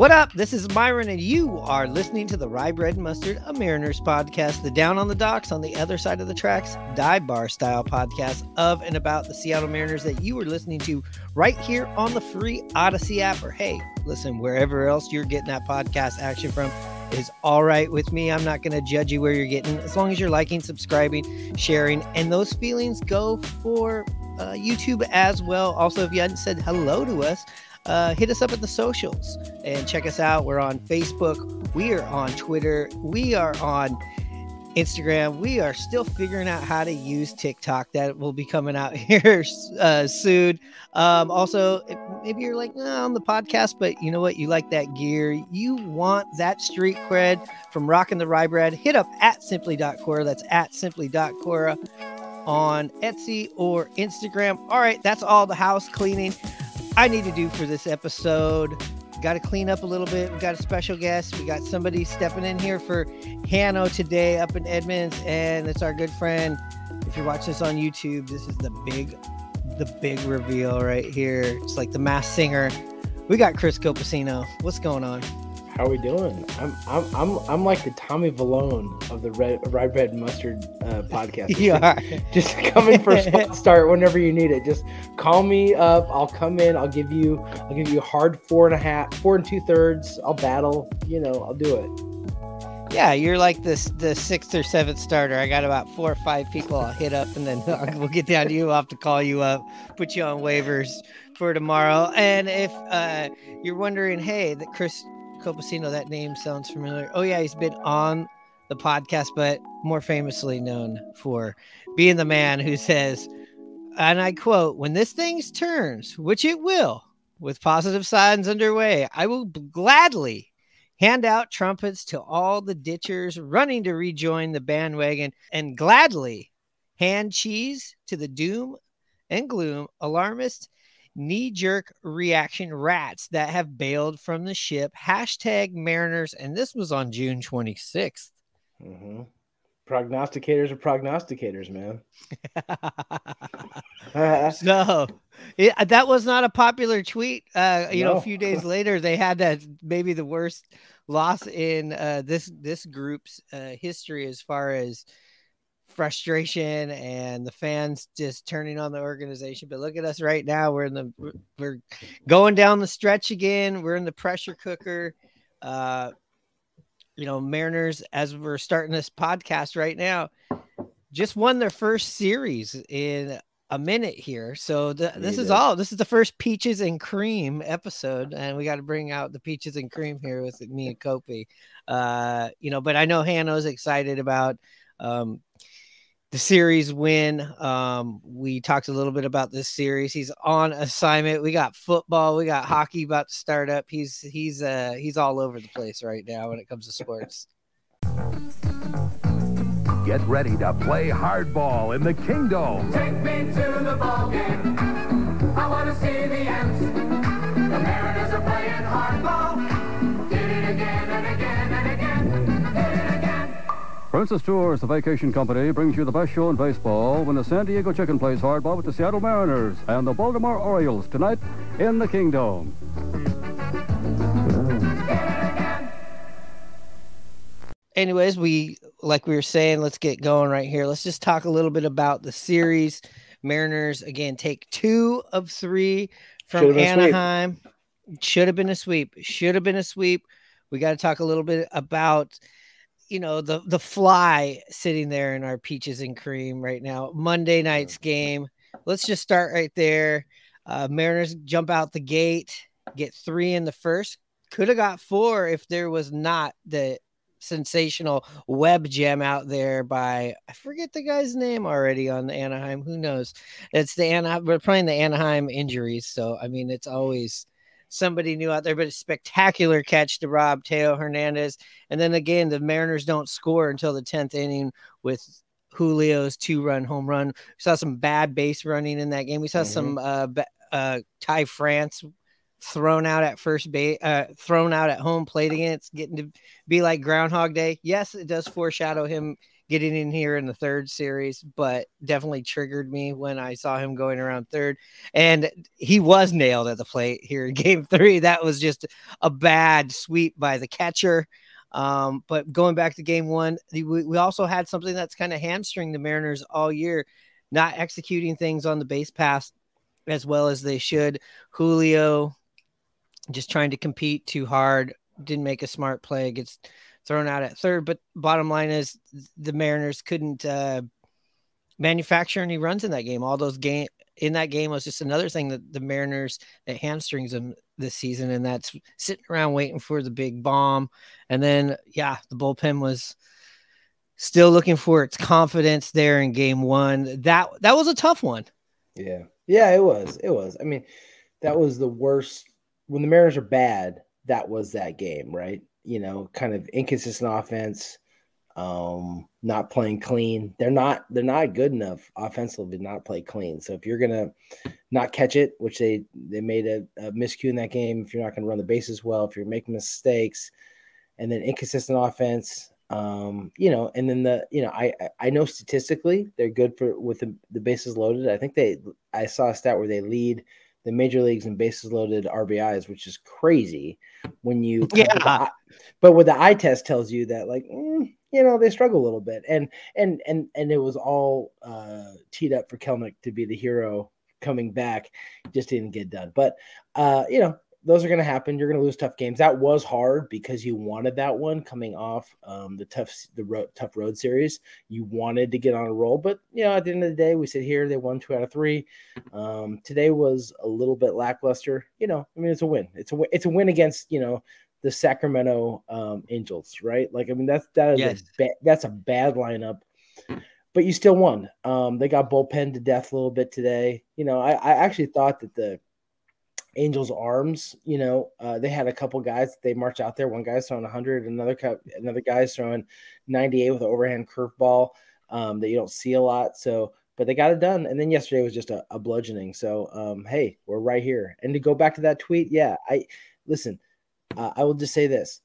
What up? This is Myron, and you are listening to the Rye Bread and Mustard, a Mariners podcast, the Down on the Docks on the other side of the tracks, dive bar style podcast of and about the Seattle Mariners that you are listening to right here on the free Audacy app. Or hey, listen, wherever else you're getting that podcast action from is all right with me. I'm not going to judge you where you're getting, as long as you're liking, subscribing, sharing, and those feelings go for uh, YouTube as well. Also, if you hadn't said hello to us, uh, hit us up at the socials and check us out. We're on Facebook, we are on Twitter, we are on Instagram. We are still figuring out how to use TikTok. That will be coming out here uh, soon. Um, also, maybe you're like, on the podcast, but you know what? You like that gear. You want that street cred from Rocking the Rye Bread. Hit up at simply.cora. That's at simply.cora on Etsy or Instagram. All right, that's all the house cleaning. I need to do for this episode. Got to clean up a little bit. We got a special guest. We got somebody stepping in here for Hanno today up in Edmonds, and it's our good friend. If you're watching this on YouTube, this is the big, the big reveal right here. It's like the Masked Singer. We got Chris Copacino. What's going on? How are we doing? I'm I'm I'm I'm like the Tommy Vallone of the red rye bread mustard uh, podcast. You are. Just coming for a start whenever you need it. Just call me up. I'll come in. I'll give you I'll give you a hard four and a half, four and two thirds. I'll battle. You know, I'll do it. Yeah, you're like this the sixth or seventh starter. I got about four or five people I'll hit up, and then we'll get down to you. I'll have to call you up, put you on waivers for tomorrow. And if uh, you're wondering, hey, that Chris Copacino, that name sounds familiar. Oh, yeah, he's been on the podcast, but more famously known for being the man who says, and I quote, when this thing turns, which it will, with positive signs underway, I will gladly hand out trumpets to all the ditchers running to rejoin the bandwagon and gladly hand cheese to the doom and gloom alarmist knee jerk reaction rats that have bailed from the ship. Hashtag Mariners. And this was on June 26th. Mm-hmm. Prognosticators are prognosticators, man. no, it, that was not a popular tweet. Uh, you no. know, a few days later, they had that maybe the worst loss in uh, this this group's uh, history as far as frustration and the fans just turning on the organization. But look at us right now. We're in the we're going down the stretch again. We're in the pressure cooker. Uh, you know, Mariners as we're starting this podcast right now, just won their first series in a minute here. So this is all. This is the first peaches and cream episode, and we got to bring out the peaches and cream here with me and Kopi. Uh, you know, but I know Hanno's excited about um, the series win. Um, we talked a little bit about this series. He's on assignment. We got football, we got hockey about to start up. He's he's uh he's all over the place right now when it comes to sports. Get ready to play hardball in the Kingdome. Take me to the ball game. I want to see the Ants. The Mariners are Princess Tours, the vacation company, brings you the best show in baseball when the San Diego Chicken plays hardball with the Seattle Mariners and the Baltimore Orioles tonight in the Kingdome. Anyways, we like we were saying, let's get going right here. Let's just talk a little bit about the series. Mariners again take two of three from Anaheim. Should have been a sweep. Should have been a sweep. We got to talk a little bit about you know the the fly sitting there in our peaches and cream right now. Monday night's game. Let's just start right there. Uh, Mariners jump out the gate, get three in the first. Could have got four if there was not the sensational web gem out there by I forget the guy's name already on the Anaheim. Who knows? It's the Anaheim. We're playing the Anaheim injuries, so I mean it's always somebody new out there, but a spectacular catch to Rob Teo Hernandez. And then again, the Mariners don't score until the 10th inning with Julio's two run home run. We saw some bad base running in that game. We saw mm-hmm. some uh, uh, Ty France thrown out at first base, uh, thrown out at home plate again. It's getting to be like Groundhog Day. Yes, it does foreshadow him getting in here in the third series, but definitely triggered me when I saw him going around third. And he was nailed at the plate here in game three. That was just a bad sweep by the catcher. Um, but going back to game one, we, we also had something that's kind of hamstring the Mariners all year, not executing things on the base paths as well as they should. Julio just trying to compete too hard, didn't make a smart play, gets thrown out at third. But bottom line is the Mariners couldn't uh, manufacture any runs in that game. All those game in that game was just another thing that the Mariners that hamstrings them this season, and that's sitting around waiting for the big bomb. And then, yeah, the bullpen was still looking for its confidence there in game one. That that was a tough one. Yeah, yeah, it was. It was. I mean, that was the worst. When the Mariners are bad, that was that game, right? You know, kind of inconsistent offense um, not playing clean. They're not they're not good enough offensively to not play clean. So if you're gonna not catch it, which they they made a, a miscue in that game, if you're not gonna run the bases well, if you're making mistakes, and then inconsistent offense, um, you know, and then the you know I I know statistically they're good for with the, the bases loaded. I think they I saw a stat where they lead the major leagues in bases loaded RBIs, which is crazy when you yeah. But what the eye test tells you that like mm, you know they struggle a little bit. And and and and it was all uh teed up for Kelenic to be the hero coming back. Just didn't get done. But uh you know those are going to happen you're going to lose tough games that was hard because you wanted that one coming off um the tough the road tough road series you wanted to get on a roll but you know at the end of the day we sit here they won two out of three um today was a little bit lackluster you know i mean it's a win it's a it's a win against you know the Sacramento um, Angels, right? Like, I mean, that's that is Yes. a ba- that's a bad lineup, but you still won. Um, they got bullpen to death a little bit today. You know, I, I actually thought that the Angels' arms, you know, uh, they had a couple guys they marched out there. One guy's throwing 100, another cup, another guy's throwing 98 with an overhand curveball um, that you don't see a lot. So, but they got it done. And then yesterday was just a, a bludgeoning. So, um, hey, we're right here. And to go back to that tweet, yeah, I listen. Uh, I will just say this: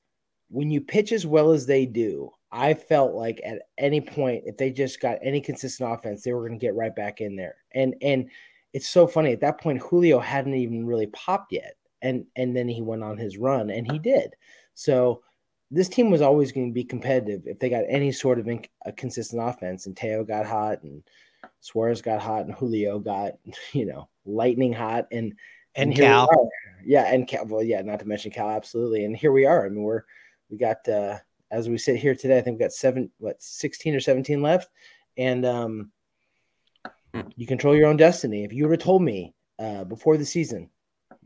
when you pitch as well as they do, I felt like at any point, if they just got any consistent offense, they were going to get right back in there. And and it's so funny at that point, Julio hadn't even really popped yet, and and then he went on his run, and he did. So this team was always going to be competitive if they got any sort of inc- a consistent offense. And Teo got hot, and Suarez got hot, and Julio got you know lightning hot, and And we Cal. Yeah, and Cal. Well, yeah, not to mention Cal, absolutely. And here we are. I mean, we're we got uh as we sit here today. I think we got seven, what, sixteen or seventeen left, and um, you control your own destiny. If you would have told me uh before the season,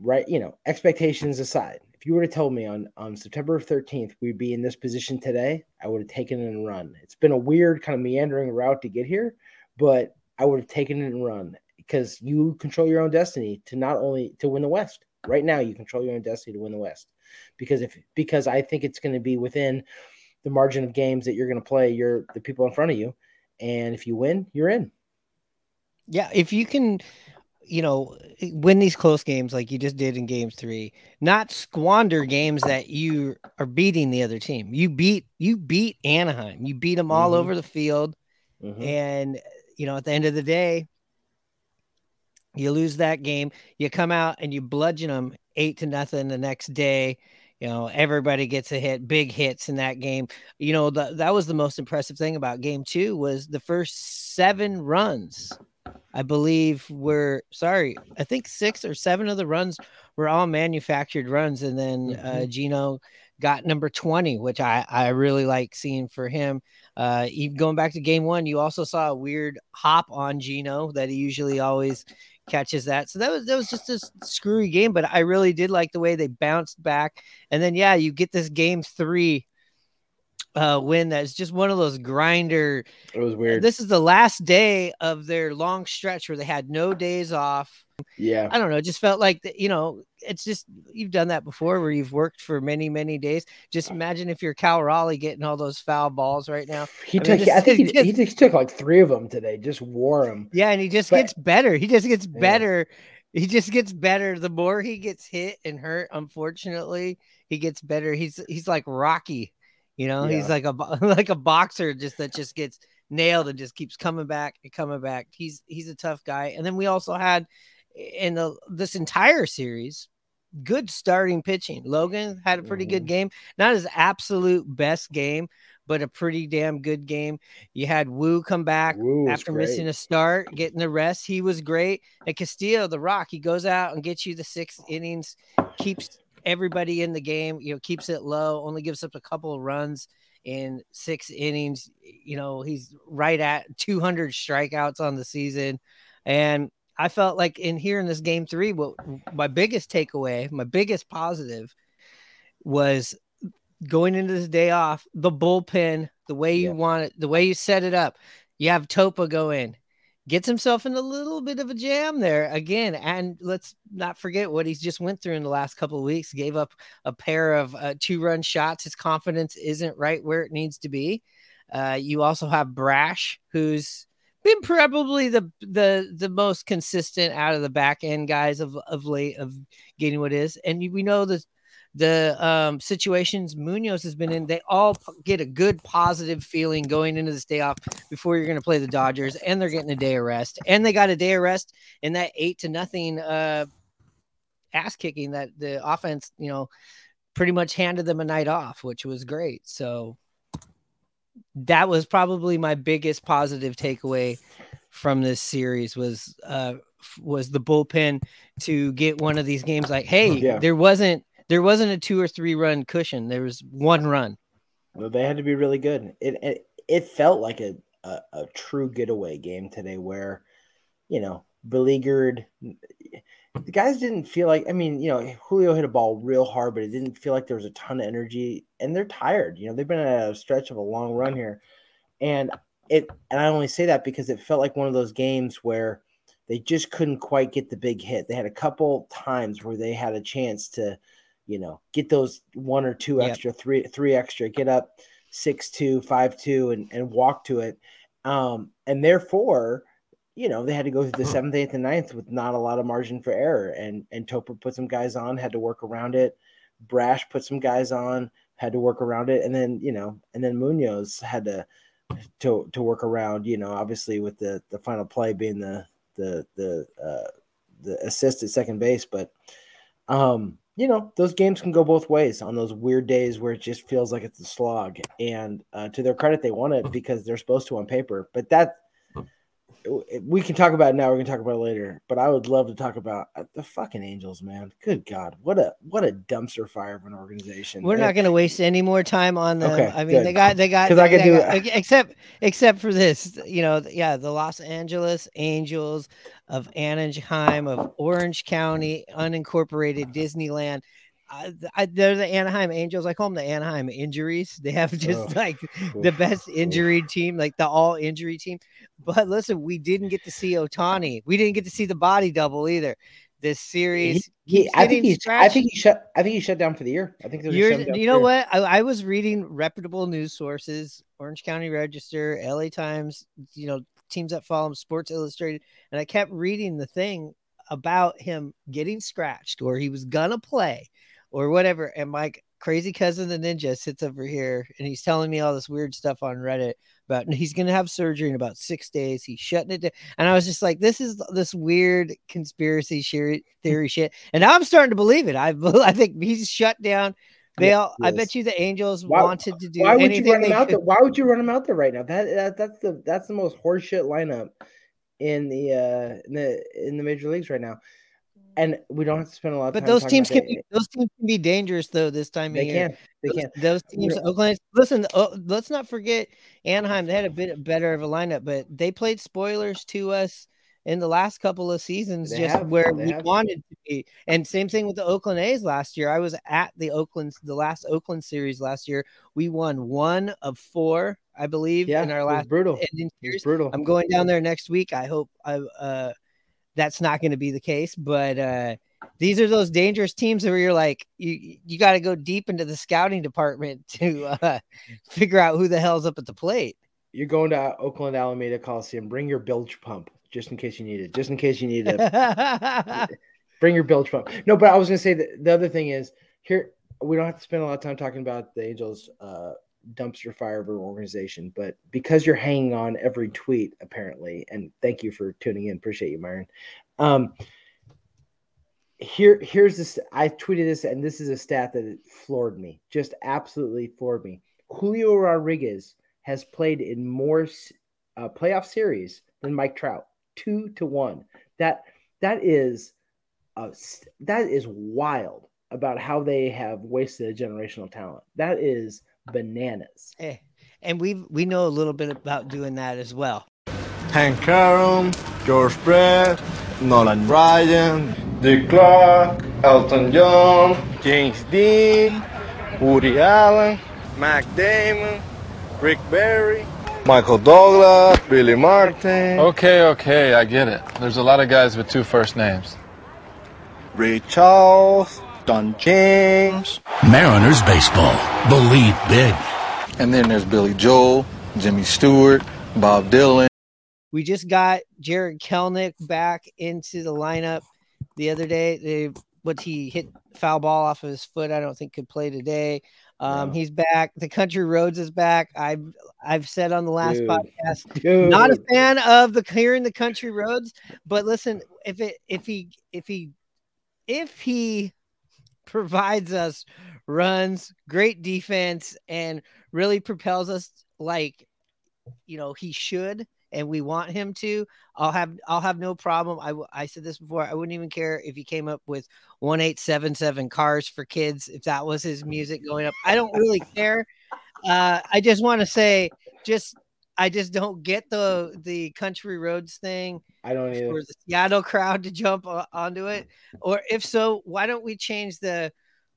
right, you know, expectations aside, if you were to tell me on on September thirteenth we'd be in this position today, I would have taken it and run. It's been a weird kind of meandering route to get here, but I would have taken it and run because you control your own destiny to not only to win the West. Right now, you control your own destiny to win the West. Because if because I think it's going to be within the margin of games that you're going to play You're the people in front of you, and if you win, you're in. Yeah, if you can, you know, win these close games like you just did in game three, not squander games that you are beating the other team. You beat you beat Anaheim. You beat them all Mhm. over the field, Mhm. and you know, at the end of the day, you lose that game. You come out and you bludgeon them eight to nothing the next day. You know, everybody gets a hit, big hits in that game. You know, the, that was the most impressive thing about game two was the first seven runs. I believe were sorry, I think six or seven of the runs were all manufactured runs, and then uh, Geno got number twenty, which I I really like seeing for him. Uh, even going back to game one, you also saw a weird hop on Geno that he usually always catches that. So that was that was just a screwy game, but I really did like the way they bounced back. And then yeah, you get this game three uh win that's just one of those grinder It was weird. this is the last day of their long stretch where they had no days off. yeah. I don't know. It just felt like, that, you know, it's just, you've done that before where you've worked for many, many days. Just imagine if you're Cal Raleigh getting all those foul balls right now. He I mean, took. this I think he, just- he just took like three of them today. Just wore them. Yeah. And he just But- gets better. He just gets Yeah. better. He just gets better. The more he gets hit and hurt, unfortunately, he gets better. He's, he's like Rocky. You know, he's like a like a boxer just that just gets nailed and just keeps coming back and coming back. He's he's a tough guy. And then we also had in the this entire series good starting pitching. Logan had a pretty good Mhm. game, not his absolute best game, but a pretty damn good game. You had Woo come back was after missing a start, getting the rest. He was great. And Castillo, the Rock, he goes out and gets you the six innings, keeps everybody in the game, you know, keeps it low, only gives up a couple of runs in six innings. You know, he's right at 200 strikeouts on the season. And I felt like in here in this game three, what my biggest takeaway, my biggest positive was going into this day off, the bullpen, the way you Yeah. want it, the way you set it up. You have Topa go in, gets himself in a little bit of a jam there again. And let's not forget what he's just went through in the last couple of weeks. Gave up a pair of uh, two run shots. His confidence isn't right where it needs to be. Uh, you also have Brash, who's been probably the the the most consistent out of the back end guys of of late of getting what is, and we know that the um situations Munoz has been in, they all get a good positive feeling going into this day off before you're going to play the Dodgers, and they're getting a day of rest, and they got a day of rest in that eight to nothing uh ass kicking that the offense, you know, pretty much handed them a night off, which was great. So that was probably my biggest positive takeaway from this series was uh was the bullpen to get one of these games like hey Yeah. there wasn't there wasn't a two or three run cushion there was one run Well, they had to be really good. It it, it felt like a, a a true getaway game today, where you know beleaguered. The guys didn't feel like. I mean, you know, Julio hit a ball real hard, but it didn't feel like there was a ton of energy, and they're tired. You know, they've been at a stretch of a long run here, and it. And I only say that because it felt like one of those games where they just couldn't quite get the big hit. They had a couple times where they had a chance to, you know, get those one or two Yep. extra, three three extra, get up six two, five two, and and walk to it. Um, and therefore, you know, they had to go through the seventh, eighth, and ninth with not a lot of margin for error. And and Topa put some guys on, had to work around it. Brash put some guys on, had to work around it, and then you know, and then Munoz had to to to work around. You know, obviously with the the final play being the the the uh, the assist at second base, but um, you know, those games can go both ways on those weird days where it just feels like it's a slog. And uh, to their credit, they won it because they're supposed to on paper. But that we can talk about it now. We're gonna talk about it later. But I would love to talk about uh, the fucking Angels, man. Good God, what a what a dumpster fire of an organization. we're not going to waste any more time on them Okay, i mean they got they got 'Cause I could do got- except except for this you know yeah the los angeles angels of anaheim of orange county unincorporated disneyland I, I, they're the Anaheim Angels. I call them the Anaheim injuries. They have just Ugh. like the best injury team, like the all injury team. But listen, we didn't get to see Ohtani. We didn't get to see the body double either. This series, He, keeps I think he's. I think he shut. I think he shut down for the year. I think there's You're, shutdown you know what? I, I was reading reputable news sources, Orange County Register, LA Times, you know, teams that follow him, Sports Illustrated, and I kept reading the thing about him getting scratched or he was gonna play or whatever. And my crazy cousin, the ninja, sits over here and he's telling me all this weird stuff on Reddit about he's gonna have surgery in about six days. He's shutting it down. And I was just like, this is this weird conspiracy theory shit. And now I'm starting to believe it. I I think he's shut down. They Yeah, all, I bet you the Angels Why- wanted to do Why would you run they out there? Why would you run him out there right now? That, that that's the that's the most horseshit lineup in the uh in the in the major leagues right now. And we don't have to spend a lot of But those teams can be those teams can be dangerous though this time They of year. can. They those, can. those teams, Yeah. Oakland. Listen, oh, let's not forget Anaheim. They had a bit better of a lineup, but they played spoilers to us in the last couple of seasons, They just have, where we have. wanted to be. And same thing with the Oakland A's last year. I was at the Oakland, the last Oakland series last year. We won one of four, I believe, Yeah, in our last brutal. ending It was series. brutal. I'm going down there next week. I hope I uh that's not going to be the case, but uh these are those dangerous teams where you're like you you got to go deep into the scouting department to uh figure out who the hell's up at the plate. You're going to Oakland Alameda Coliseum. Bring your bilge pump just in case you need it. Just in case you need it. bring your bilge pump. No, but I was gonna say that the other thing is here we don't have to spend a lot of time talking about the Angels uh dumpster fire of an organization. But because you're hanging on every tweet, apparently, and thank you for tuning in. Appreciate you, Myron. Um, here, here's this. I tweeted this, and this is a stat that floored me. Just absolutely floored me. Julio Rodriguez has played in more uh, playoff series than Mike Trout, two to one. That that is, uh, that is wild about how they have wasted a generational talent. That is bananas. Eh, and we we know a little bit about doing that as well. Hank Aaron, George Brett, Nolan Ryan, Dick Clark, Elton John, James Dean, Woody Allen, Matt Damon, Rick Barry, Michael Douglas, Billy Martin, Okay, okay, I get it. There's a lot of guys with two first names. Ray Charles, Don James, Mariners baseball. Believe big. and then there's Billy Joel, Jimmy Stewart, Bob Dylan. We just got Jarred Kelenic back into the lineup the other day. They what he hit foul ball off of his foot. I don't think could play today. Um, No. He's back. The Country Roads is back. I've I've said on the last Dude. podcast, Dude. not a fan of the hearing the Country Roads, but listen, if it if he if he if he provides us runs, great defense, and really propels us like you know he should and we want him to i'll have i'll have no problem. I, I said this before i wouldn't even care if he came up with 1877 cars for kids if that was his music going up. I don't really care. Uh i just want to say just i just don't get the the country roads thing I don't either. for the seattle crowd to jump onto it mm. or if so why don't we change the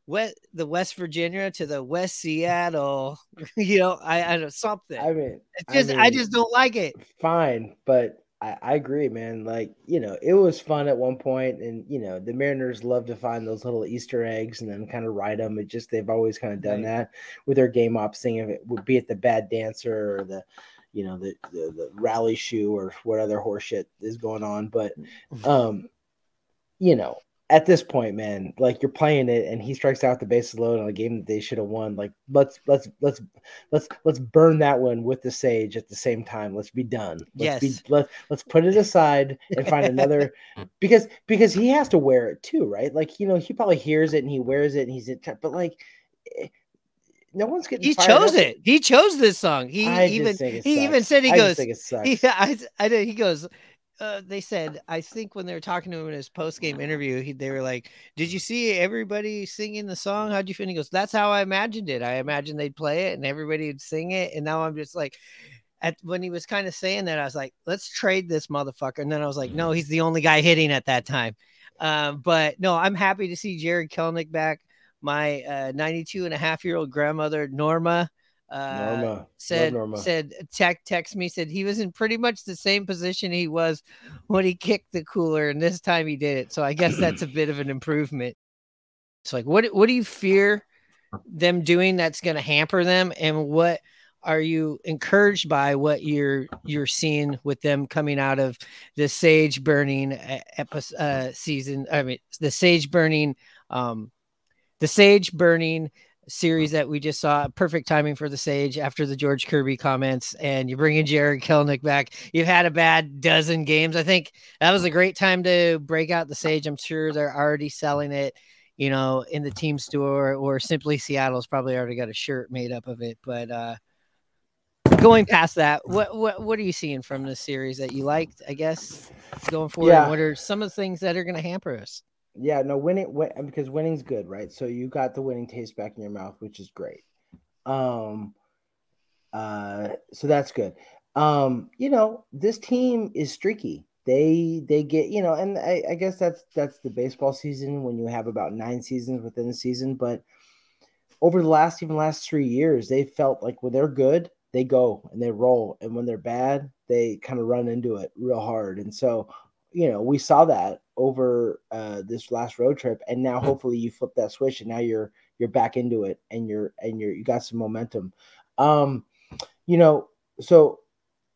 west the west virginia to the west seattle you know i i don't something I mean, it's just I, mean, just don't like it. fine, but I, I agree, man. Like, you know, it was fun at one point, and you know, the Mariners love to find those little Easter eggs and then kind of ride them. It just they've always kind of done Right. that with their game ops thing. If it would be it the bad dancer or the, you know, the the, the rally shoe or what other horseshit is going on, but um, you know. At this point, man, like you're playing it, and he strikes out the bases loaded on a game that they should have won. Like, let's let's let's let's let's burn that one with the sage at the same time. Let's be done. Let's be, Yes. let, let's put it aside and find another because because he has to wear it too, right? Like you know, he probably hears it and he wears it and he's in but like no one's getting He chose up. it. He chose this song. He I even he even said he I goes. sucks. He, I, I he goes. Uh, they said I think when they were talking to him in his post game interview, he, they were like, "Did you see everybody singing the song? How'd you feel?" And he goes, "That's how I imagined it. I imagined they'd play it and everybody would sing it." And now I'm just like, at when he was kind of saying that, I was like, "Let's trade this motherfucker." And then I was like, "No, he's the only guy hitting at that time." Um, but no, I'm happy to see Jarred Kelenic back. My uh, 92 and a half year old grandmother Norma. Uh, Norma said Norma. said tech text me said he was in pretty much the same position he was when he kicked the cooler and this time he did it so i guess that's a bit of an improvement it's like what what do you fear them doing that's going to hamper them and what are you encouraged by what you're you're seeing with them coming out of the sage burning episode uh, season i mean the sage burning um the sage burning series that we just saw. Perfect timing for the Sage after the George Kirby comments, and you're bringing Jarred Kelenic back. You've had a bad dozen games. I think that was a great time to break out the Sage. I'm sure they're already selling it, you know, in the team store, or simply Seattle's probably already got a shirt made up of it. But uh going past that, what what what are you seeing from this series that you liked? I guess going forward, Yeah. what are some of the things that are going to hamper us? Yeah, no, winning win, because winning's good, right? So you got the winning taste back in your mouth, which is great. Um, uh, so that's good. Um, you know, this team is streaky. They they get you know, and I, I guess that's that's the baseball season when you have about nine seasons within the season. But over the last even last three years, they felt like when they're good, they go and they roll, and when they're bad, they kind of run into it real hard. And so you know, we saw that over uh, this last road trip, and now hopefully you flip that switch, and now you're you're back into it, and you're and you're you got some momentum. Um, you know, so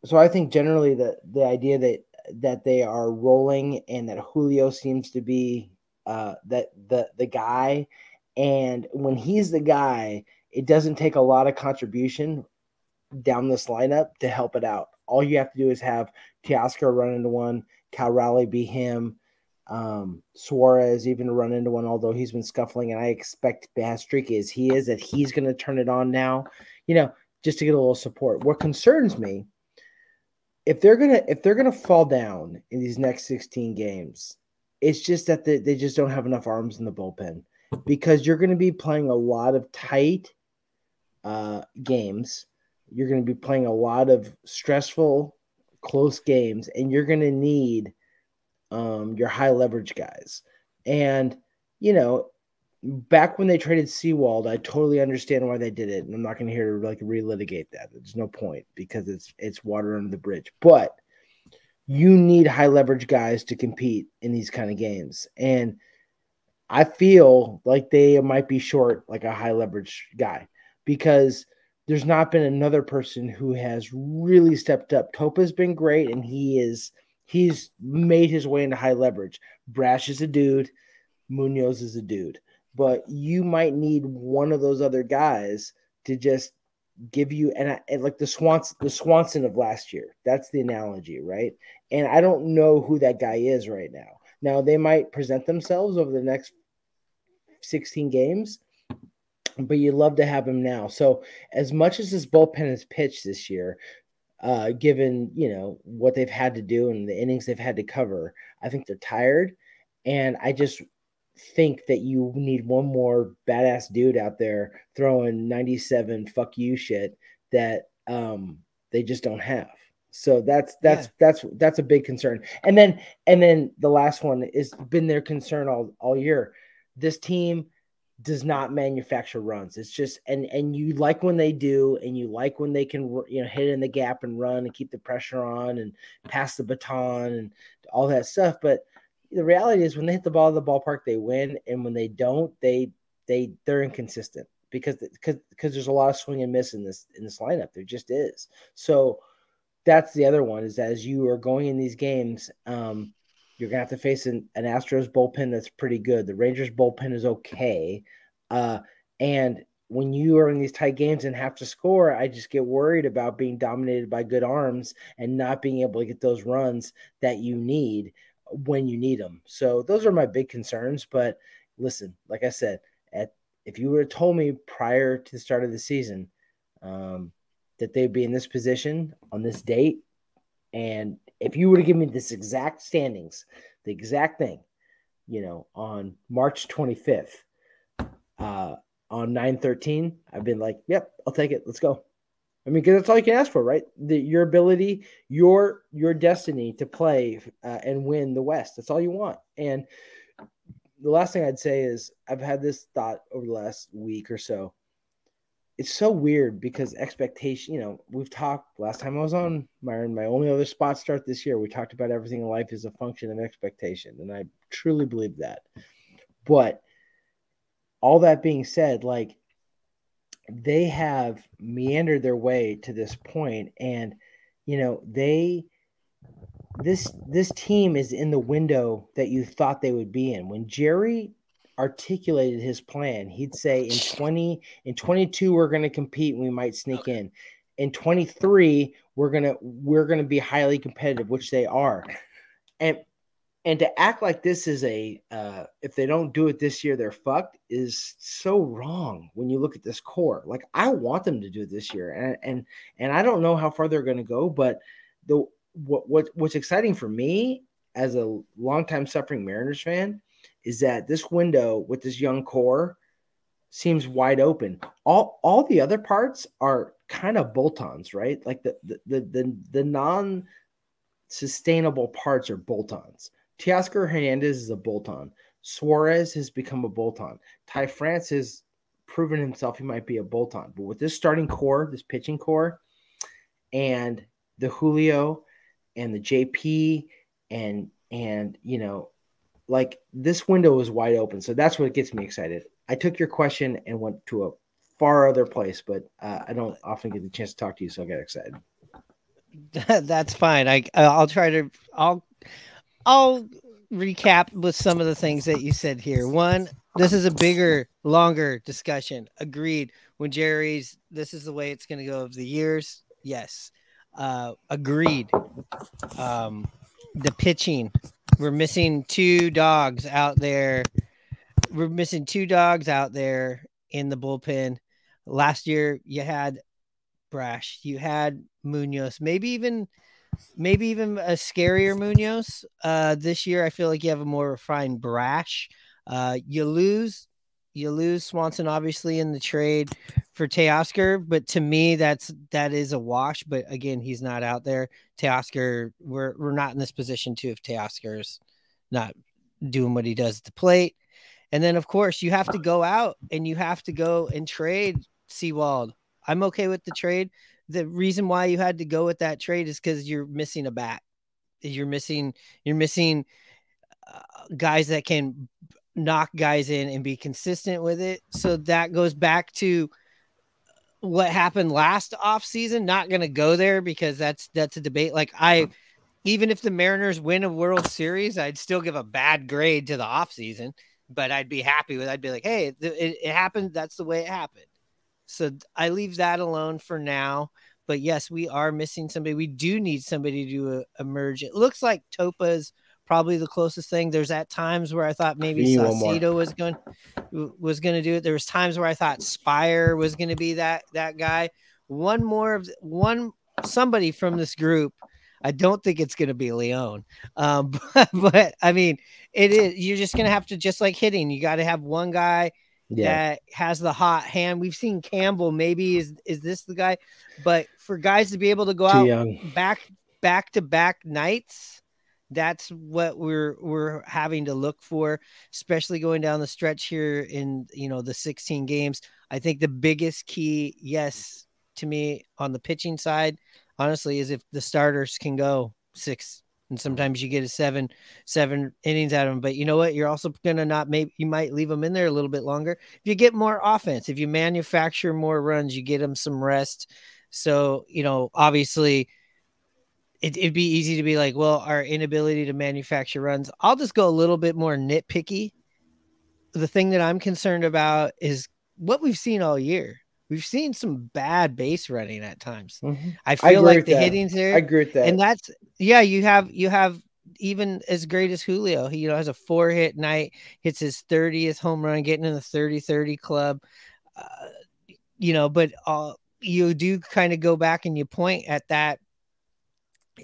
so I think generally the the idea that that they are rolling and that Julio seems to be uh, that the the guy, and when he's the guy, it doesn't take a lot of contribution down this lineup to help it out. All you have to do is have Teoscar run into one, Cal Raleigh be him, um, Suarez even run into one, although he's been scuffling, and I expect bad streak is he is that he's going to turn it on now, you know, just to get a little support. What concerns me, if they're gonna if they're gonna fall down in these next 16 games, it's just that they, they just don't have enough arms in the bullpen because you're going to be playing a lot of tight uh, games. You're going to be playing a lot of stressful, close games, and you're going to need um, your high leverage guys. And, you know, back when they traded Sewald, I totally understand why they did it. And I'm not going to hear to like relitigate that. There's no point because it's it's water under the bridge. But you need high leverage guys to compete in these kind of games. And I feel like they might be short like a high leverage guy because there's not been another person who has really stepped up. Topa's been great and he is he's made his way into high leverage. Brash is a dude, Munoz is a dude. But you might need one of those other guys to just give you and, I, and like the Swanson the Swanson of last year. That's the analogy, right? And I don't know who that guy is right now. Now they might present themselves over the next 16 games, but you'd love to have him now. So as much as this bullpen has pitched this year, uh, given you know what they've had to do and the innings they've had to cover, I think they're tired, and I just think that you need one more badass dude out there throwing 97 fuck you shit that um, they just don't have. So that's that's yeah. that's that's a big concern. And then and then the last one is been their concern all all year. This team does not manufacture runs. It's just and and you like when they do, and you like when they can you know hit in the gap and run and keep the pressure on and pass the baton and all that stuff. But the reality is, when they hit the ball in the ballpark, they win, and when they don't, they they they're inconsistent because because because there's a lot of swing and miss in this in this lineup. There just is. So that's the other one is as you are going in these games, um, you're gonna have to face an, an Astros bullpen that's pretty good. The Rangers bullpen is okay, uh, and when you are in these tight games and have to score, I just get worried about being dominated by good arms and not being able to get those runs that you need when you need them. So those are my big concerns. But listen, like I said, at if you would have told me prior to the start of the season um, that they'd be in this position on this date, and if you were to give me this exact standings, the exact thing, you know, on March 25th, uh, on 913, I've been like, yep, I'll take it. Let's go. I mean, because that's all you can ask for, right? The, your ability, your your destiny to play uh, and win the West. That's all you want. And the last thing I'd say is I've had this thought over the last week or so it's so weird because expectation, you know, we've talked last time I was on Myron, my only other spot start this year. We talked about everything in life is a function of expectation, and I truly believe that. But all that being said, like they have meandered their way to this point, and you know, they this this team is in the window that you thought they would be in. When Jerry articulated his plan, he'd say in 20 in 22 we're going to compete and we might sneak in. In 23 we're going to we're going to be highly competitive, which they are. And and to act like this is a uh, if they don't do it this year they're fucked is so wrong when you look at this core like i want them to do it this year and and and i don't know how far they're going to go but the what, what what's exciting for me as a longtime suffering mariners fan is that this window with this young core seems wide open. All all the other parts are kind of bolt-ons, right? Like the the the the, the non sustainable parts are bolt-ons. Teoscar Hernandez is a bolt-on. Suarez has become a bolt-on. Ty France has proven himself he might be a bolt-on. But with this starting core, this pitching core, and the Julio and the JP and and you know like this window is wide open. So that's what gets me excited. I took your question and went to a far other place, but uh, I don't often get the chance to talk to you, so I get excited. that's fine. I I'll try to I'll I'll recap with some of the things that you said here. One, this is a bigger, longer discussion. Agreed. When Jerry's, this is the way it's going to go of the years. Yes. Uh, agreed. Um, the pitching, we're missing two dogs out there. We're missing two dogs out there in the bullpen. Last year, you had Brash, you had Munoz, maybe even maybe even a scarier Munoz. Uh, this year, I feel like you have a more refined Brash. Uh, you lose, you lose Swanson obviously in the trade for Teoscar, but to me, that's that is a wash. But again, he's not out there. Teoscar, we're we're not in this position too if Teoscar's not doing what he does at the plate. And then, of course, you have to go out and you have to go and trade Sewald. I'm okay with the trade. The reason why you had to go with that trade is because you're missing a bat. You're missing. You're missing uh, guys that can knock guys in and be consistent with it. So that goes back to what happened last off season. Not going to go there because that's that's a debate. Like I, even if the Mariners win a World Series, I'd still give a bad grade to the off season, but I'd be happy with. I'd be like, hey, it, it happened. That's the way it happened. So I leave that alone for now. But yes, we are missing somebody. We do need somebody to uh, emerge. It looks like Topa's probably the closest thing. There's at times where I thought maybe Saucedo was going was going to do it. There was times where I thought Speier was going to be that that guy. One more of one somebody from this group. I don't think it's going to be Leon, um, but, but I mean, it is. You're just going to have to just like hitting. You got to have one guy yeah. that has the hot hand. We've seen Campbell. Maybe is is this the guy? But for guys to be able to go Too out young. back back to back nights that's what we're we're having to look for especially going down the stretch here in you know the 16 games. I think the biggest key yes to me on the pitching side honestly is if the starters can go six and mm-hmm. sometimes you get a seven seven innings out of them but you know what? You're also gonna not maybe you might leave them in there a little bit longer. If you get more offense if you manufacture more runs you get them some rest. So you know obviously it, would be easy to be like, well, our inability to manufacture runs. I'll just go a little bit more nitpicky. The thing that I'm concerned about is what we've seen all year. We've seen some bad base running at times. Mm-hmm. I feel I like the hitting's there. I agree with that. And that's yeah, you have you have even as great as Julio. He you know has a four hit night, hits his 30th home run, getting in the 30-30 club. Uh, you know, but uh, you do kind of go back and you point at that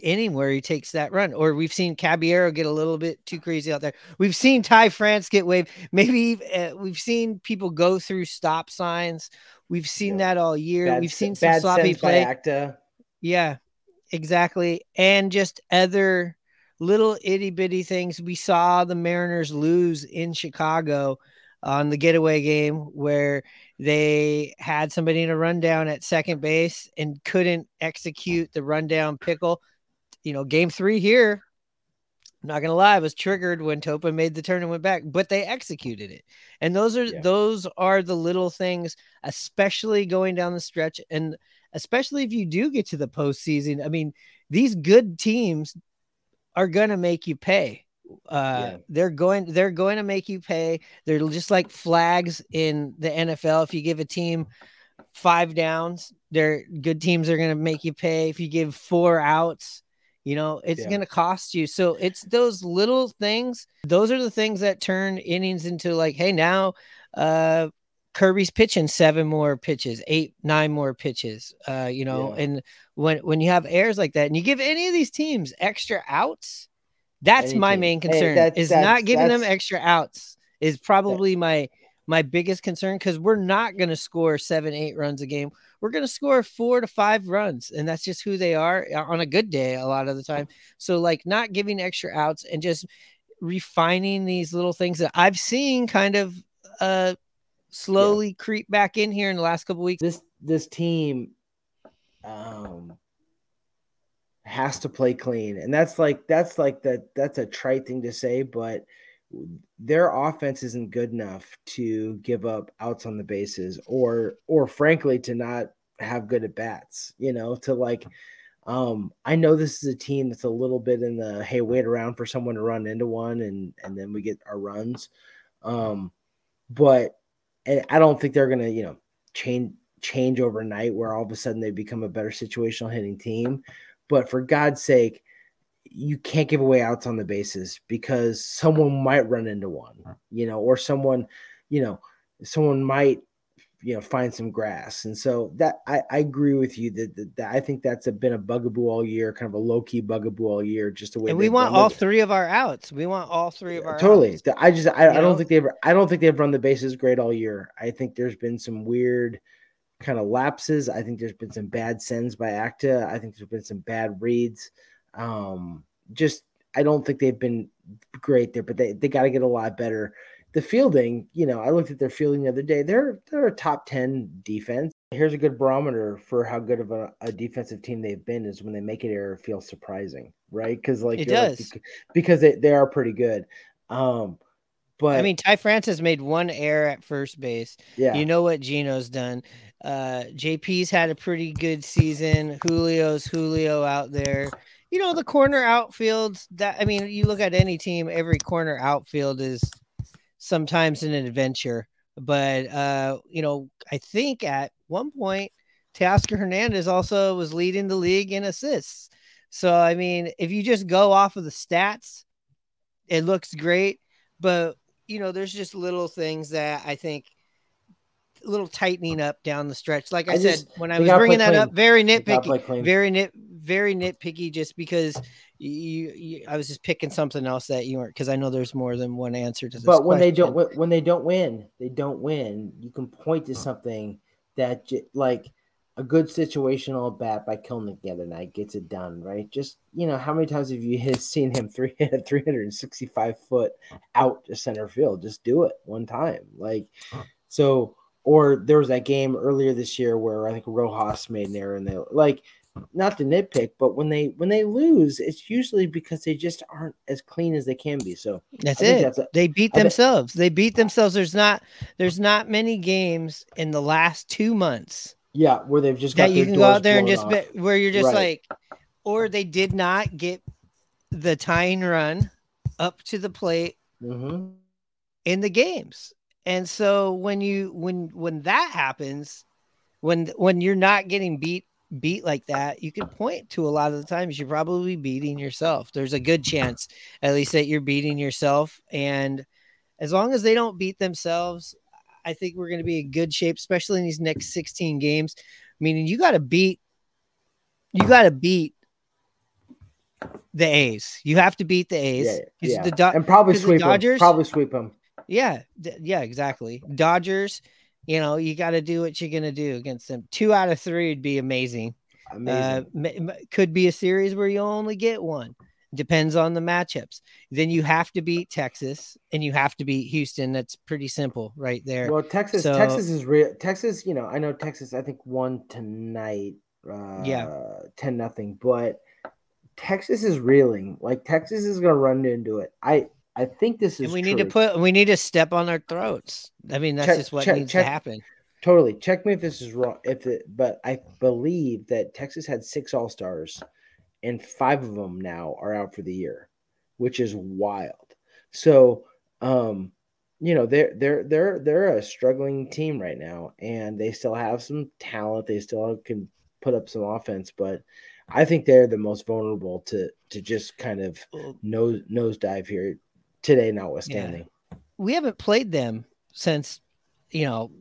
inning where he takes that run. Or we've seen Caballero get a little bit too crazy out there. We've seen Ty France get waved. Maybe uh, we've seen people go through stop signs. We've seen yeah. that all year. Bad, we've seen some sloppy play. Yeah, exactly. And just other little itty bitty things. We saw the Mariners lose in Chicago on the getaway game where they had somebody in a rundown at second base and couldn't execute the rundown pickle you know, game three here, I'm not gonna lie, was triggered when Topa made the turn and went back, but they executed it. And those are yeah. those are the little things, especially going down the stretch, and especially if you do get to the postseason. I mean, these good teams are gonna make you pay. Uh, yeah. they're going they're going to make you pay. They're just like flags in the NFL. If you give a team five downs, they're good teams are going to make you pay. If you give four outs, you know, it's yeah. going to cost you. So it's those little things. Those are the things that turn innings into like, hey, now uh Kirby's pitching seven more pitches, eight, nine more pitches. Uh, you know, yeah. and when when you have errors like that and you give any of these teams extra outs, that's Anything. my main concern. Hey, that's, is that's, not giving them extra outs is probably my my biggest concern because we're not going to score seven, eight runs a game. We're going to score four to five runs, and that's just who they are uh, on a good day a lot of the time. So, like, not giving extra outs and just refining these little things that I've seen kind of uh slowly yeah. creep back in here in the last couple weeks. This this team um has to play clean, and that's like that's like that that's a trite thing to say, but their offense isn't good enough to give up outs on the bases or or frankly to not have good at bats you know to like um i know this is a team that's a little bit in the hey wait around for someone to run into one and and then we get our runs um but and I don't think they're gonna, you know, change change overnight where all of a sudden they become a better situational hitting team. But for God's sake, you can't give away outs on the bases because someone might run into one, you know, or someone, you know, someone might you know find some grass. And so that i, I agree with you that, that, that i think that's a, been a bugaboo all year kind of a low-key bugaboo all year just the way And we want all three of our outs. We want all three of our totally. outs. I just I, I don't think they've i don't think they've run the bases great all year. I think there's been some weird kind of lapses. I think there's been some bad sends by Acta. I think there's been some bad reads um just i don't think they've been great there but they, they got to get a lot better the fielding you know i looked at their fielding the other day they're they're a top 10 defense here's a good barometer for how good of a, a defensive team they've been is when they make an error feel surprising right because like It you're like, does. because they, they are pretty good um but I mean, Ty France made one error at first base. yeah You know what Geno's done. Uh, JP's had a pretty good season. Julio's Julio out there. You know, the corner outfields that I mean, you look at any team, every corner outfield is sometimes an adventure. But uh, you know, I think at one point Teoscar Hernandez also was leading the league in assists. So I mean, if you just go off of the stats, it looks great. But you know, there's just little things that I think a little tightening up down the stretch. Like I, I said, just- when I was bringing that up, very nitpicky, very nit, very nitpicky, just because you, you I was just picking something else that you weren't because I know there's more than one answer to this. but when they don't when- they don't win they don't win. You can point to something that like a good situational bat by Kelenic the other night gets it done right? Just you know how many times have you hit, seen him three hit a 365 foot out to center field? Just do it one time like so or there was that game earlier this year where I think Rojas made an error and they like not to nitpick but when they when they lose it's usually because they just aren't as clean as they can be so That's it. that's a- they beat I themselves. They beat themselves. There's not there's not many games in the last two months Yeah, where they've just got that you can go out there and just be, where you're just Right. like, or they did not get the tying run up to the plate Mhm. in the games. And so when you when when that happens, when when you're not getting beat beat like that, you can point to a lot of the times you're probably beating yourself. There's a good chance at least that you're beating yourself and as long as they don't beat themselves, I think we're going to be in good shape especially in these next 16 games. Meaning you got to beat you got to beat the A's. You have to beat the A's. Yeah, yeah. The Do- and probably 'cause the sweep them. Dodgers- Probably sweep them. yeah, yeah, exactly. Dodgers, you know, you got to do what you're gonna do against them. Two out of three would be amazing. Amazing. Uh, m- m- could be a series where you only get one. Depends on the matchups. Then you have to beat Texas and you have to beat Houston. That's pretty simple, right there. well, Texas, so- Texas is real. Texas, you know, I know Texas. I think won tonight. Uh, Yeah. ten nothing. But Texas is reeling. Like Texas is going to run into it. I I think this is. and we need to put we need to step on their throats. I mean, that's Check- just what check- needs check- to happen. Totally. Check me if this is wrong. If it, but I believe that Texas had six All Stars, and five of them now are out for the year, which is wild. So, um, you know, they're they're they're they're a struggling team right now, and they still have some talent. They still can put up some offense, but I think they're the most vulnerable to to just kind of nose nosedive here today, notwithstanding. we haven't played them since you know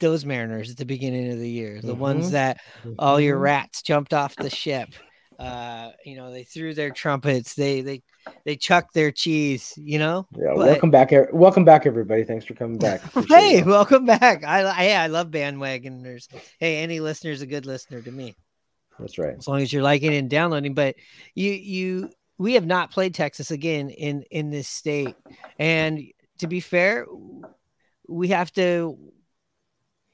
those Mariners at the beginning of the year, the ones Mhm. that all your Mhm. rats jumped off the ship. Uh, you know, they threw their trumpets, they they they chucked their cheese. You know, Yeah, But- welcome back, welcome back, everybody. Thanks for coming back. Hey, welcome back. I I, hey, I love bandwagoners. Hey, any listener's a good listener to me that's right. as long as you're liking and downloading. But you you we have not played Texas again in in this state, and to be fair, we have to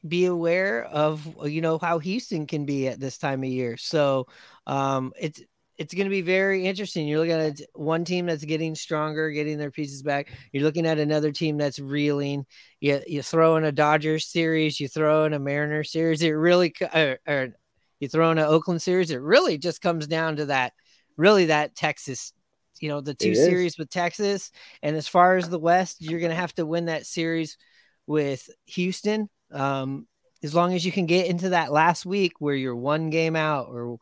be aware of you know how Houston can be at this time of year. So um, it's it's going to be very interesting. You're looking at one team that's getting stronger, getting their pieces back. You're looking at another team that's reeling. You you throw in a Dodgers series, you throw in a Mariners series. It really or, or you throw in an Oakland series. It really just comes down to that. Really, that Texas. You know the two series with Texas, and as far as the West, you're going to have to win that series with Houston. Um, as long as you can get into that last week where you're one game out or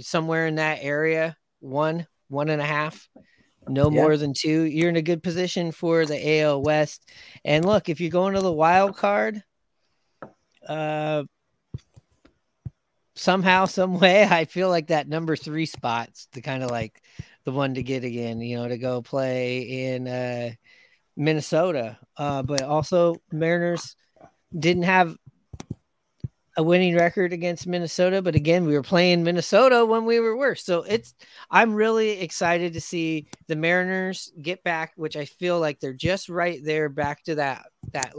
somewhere in that area, one, one and a half, no Yeah. more than two, you're in a good position for the AL West. And look, if you're going to the wild card, uh, somehow, some way, I feel like that number three spot's the kind of like the one to get again, you know, to go play in uh, Minnesota. Uh, but also, Mariners didn't have a winning record against Minnesota, but again, we were playing Minnesota when we were worse. So it's I'm really excited to see the Mariners get back, which I feel like they're just right there back to that that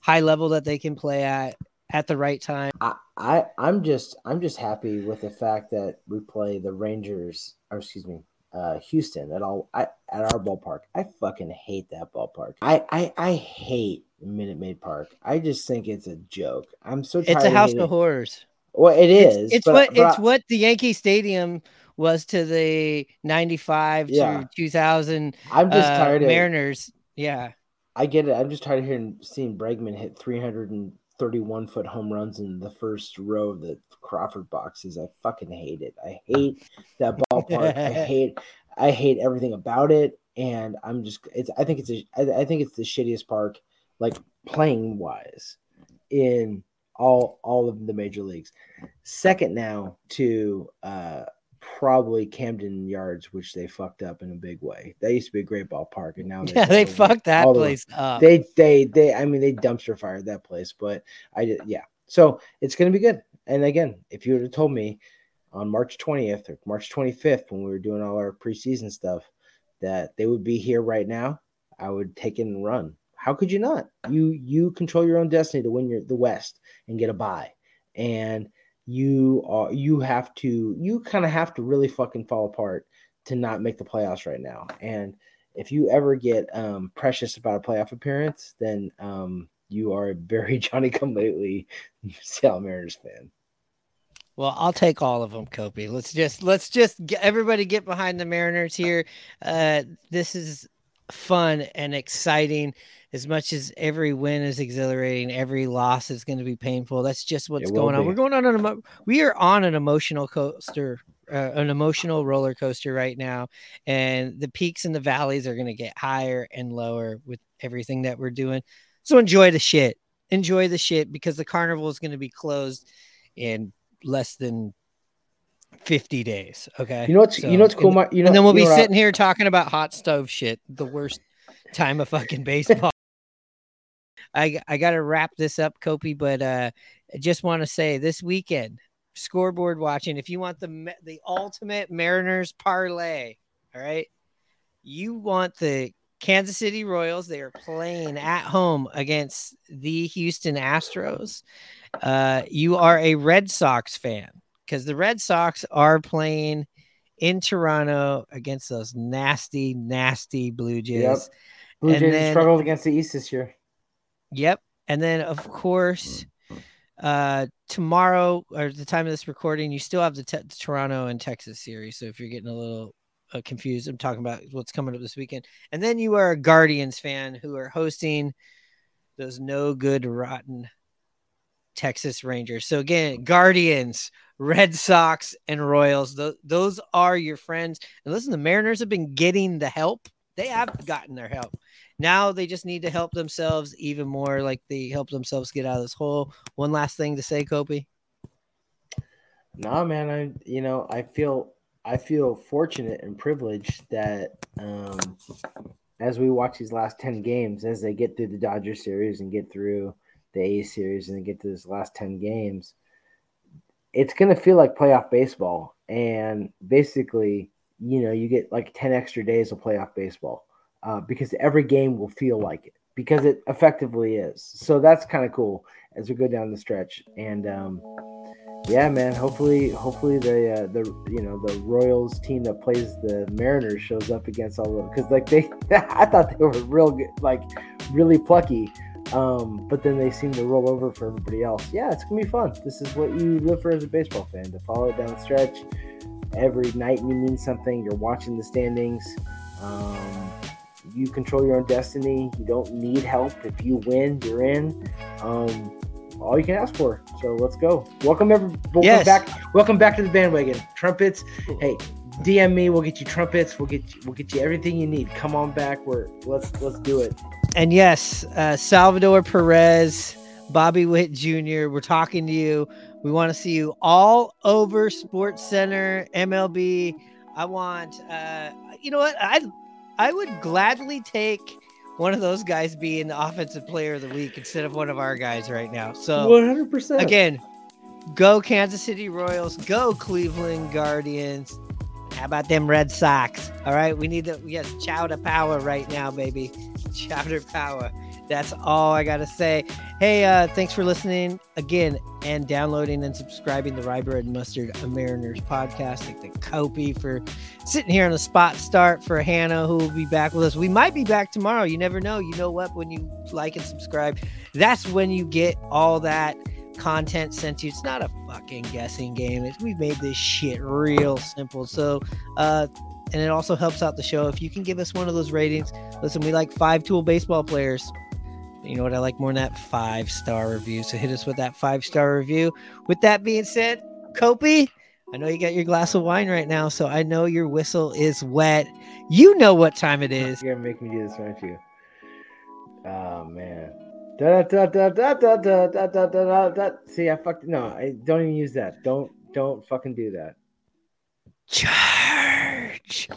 high level that they can play at at the right time. I, I I'm just I'm just happy with the fact that we play the Rangers or excuse me, uh Houston at all I, at our ballpark. I fucking hate that ballpark. I I, I hate Minute Maid Park. I just think it's a joke. I'm so tired It's a house of horrors. Well, it It's- It's, but- what but it's what the Yankee Stadium was to the 95 Yeah. to 2000 I'm just uh, tired of Mariners. Yeah. I get it. I'm just tired of hearing seeing Bregman hit 331 foot home runs in the first row of the Crawford boxes. I fucking hate it. I hate that ballpark. I hate I hate everything about it. And I'm just it's I think it's a I, I think it's the shittiest park, like playing wise, in all all of the major leagues. Second now to uh probably Camden Yards, which they fucked up in a big way. That used to be a great ballpark, and now Yeah, they fucked that the- place up. they they they I mean they dumpster fired that place, but I did yeah. So it's gonna be good. And again, if you would have told me on March 20th or March 25th when we were doing all our preseason stuff that they would be here right now, I would take it and run. How could you not? You you control your own destiny to win your the West and get a bye. And you are you have to you kind of have to really fucking fall apart to not make the playoffs right now. And if you ever get um, precious about a playoff appearance, then um, you are a very Johnny come lately Seattle Mariners fan. Well, I'll take all of them, Kopi. Let's just let's just get everybody get behind the Mariners here. Uh, this is fun and exciting. As much as every win is exhilarating, every loss is going to be painful. That's just what's going on. We're going on an emo- we are on an emotional coaster, uh, an emotional roller coaster right now, and the peaks and the valleys are going to get higher and lower with everything that we're doing. So enjoy the shit. Enjoy the shit because the carnival is going to be closed in less than 50 days. Okay. You know what's you know what's cool, and, Mar- you know, and then we'll be know what I- sitting here talking about hot stove shit, the worst time of fucking baseball. I I got to wrap this up, Kopi, but uh, I just want to say this weekend, scoreboard watching. If you want the the ultimate Mariners parlay, all right, you want the Kansas City Royals. They are playing at home against the Houston Astros. Uh, you are a Red Sox fan because the Red Sox are playing in Toronto against those nasty, nasty Blue Jays. Yep. Blue and Jays then- struggled against the East this year. Yep. And then of course, uh tomorrow or the time of this recording, you still have the, te- the Toronto and Texas series. So if you're getting a little uh, confused, I'm talking about what's coming up this weekend. And then you are a Guardians fan who are hosting those no good rotten Texas Rangers. So again, Guardians, Red Sox, and Royals. Th- those are your friends. And listen, the Mariners have been getting the help. They have gotten their help. Now they just need to help themselves even more, like they help themselves get out of this hole. One last thing to say, Kopi. No, man, I you know, I feel I feel fortunate and privileged that um as we watch these last 10 games, as they get through the Dodger series and get through the A series and get to this last 10 games, it's gonna feel like playoff baseball. And basically, you know, you get like 10 extra days of playoff baseball. Uh, because every game will feel like it because it effectively is. So that's kind of cool as we go down the stretch. And um yeah, man. Hopefully, hopefully the uh, the you know the Royals team that plays the Mariners shows up against all of them because like they, I thought they were real good, like really plucky, um, but then they seem to roll over for everybody else. Yeah, it's gonna be fun. This is what you live for as a baseball fan to follow it down the stretch. Every night you mean something. You're watching the standings. Um, You control your own destiny. You don't need help. If you win, you're in. Um, all you can ask for. So let's go. Welcome every welcome Yes. back. Welcome back to the bandwagon. Trumpets. Hey, DM me. We'll get you trumpets. We'll get you, we'll get you everything you need. Come on back. We're let's let's do it. And yes, uh, Salvador Perez, Bobby Witt Jr., we're talking to you. We want to see you all over Sports Center, MLB. I want, uh, you know what? I I would gladly take one of those guys being the offensive player of the week instead of one of our guys right now. So One hundred percent. again, go Kansas City Royals, go Cleveland Guardians. How about them Red Sox? All right, we need to We yes, chowder power right now, baby. Chowder power. That's all I gotta say. Hey, uh, thanks for listening again and downloading and subscribing to Rye Bread and Mustard a Mariners podcast. Thank the Kopi for sitting here on the spot start for Hannah, who will be back with us. We might be back tomorrow. You never know. You know what? When you like and subscribe, that's when you get all that content sent you. It's not a fucking guessing game. It's, we made this shit real simple. So, uh, and it also helps out the show if you can give us one of those ratings. Listen, we like five tool baseball players. You know what I like more than that five star review. So hit us with that five star review. With that being said, Kopi, I know you got your glass of wine right now, so I know your whistle is wet. You know what time it is. You're gonna make me do this, aren't you? Oh man. See, I fucked. No, I don't even use that. Don't, don't fucking do that. Charge.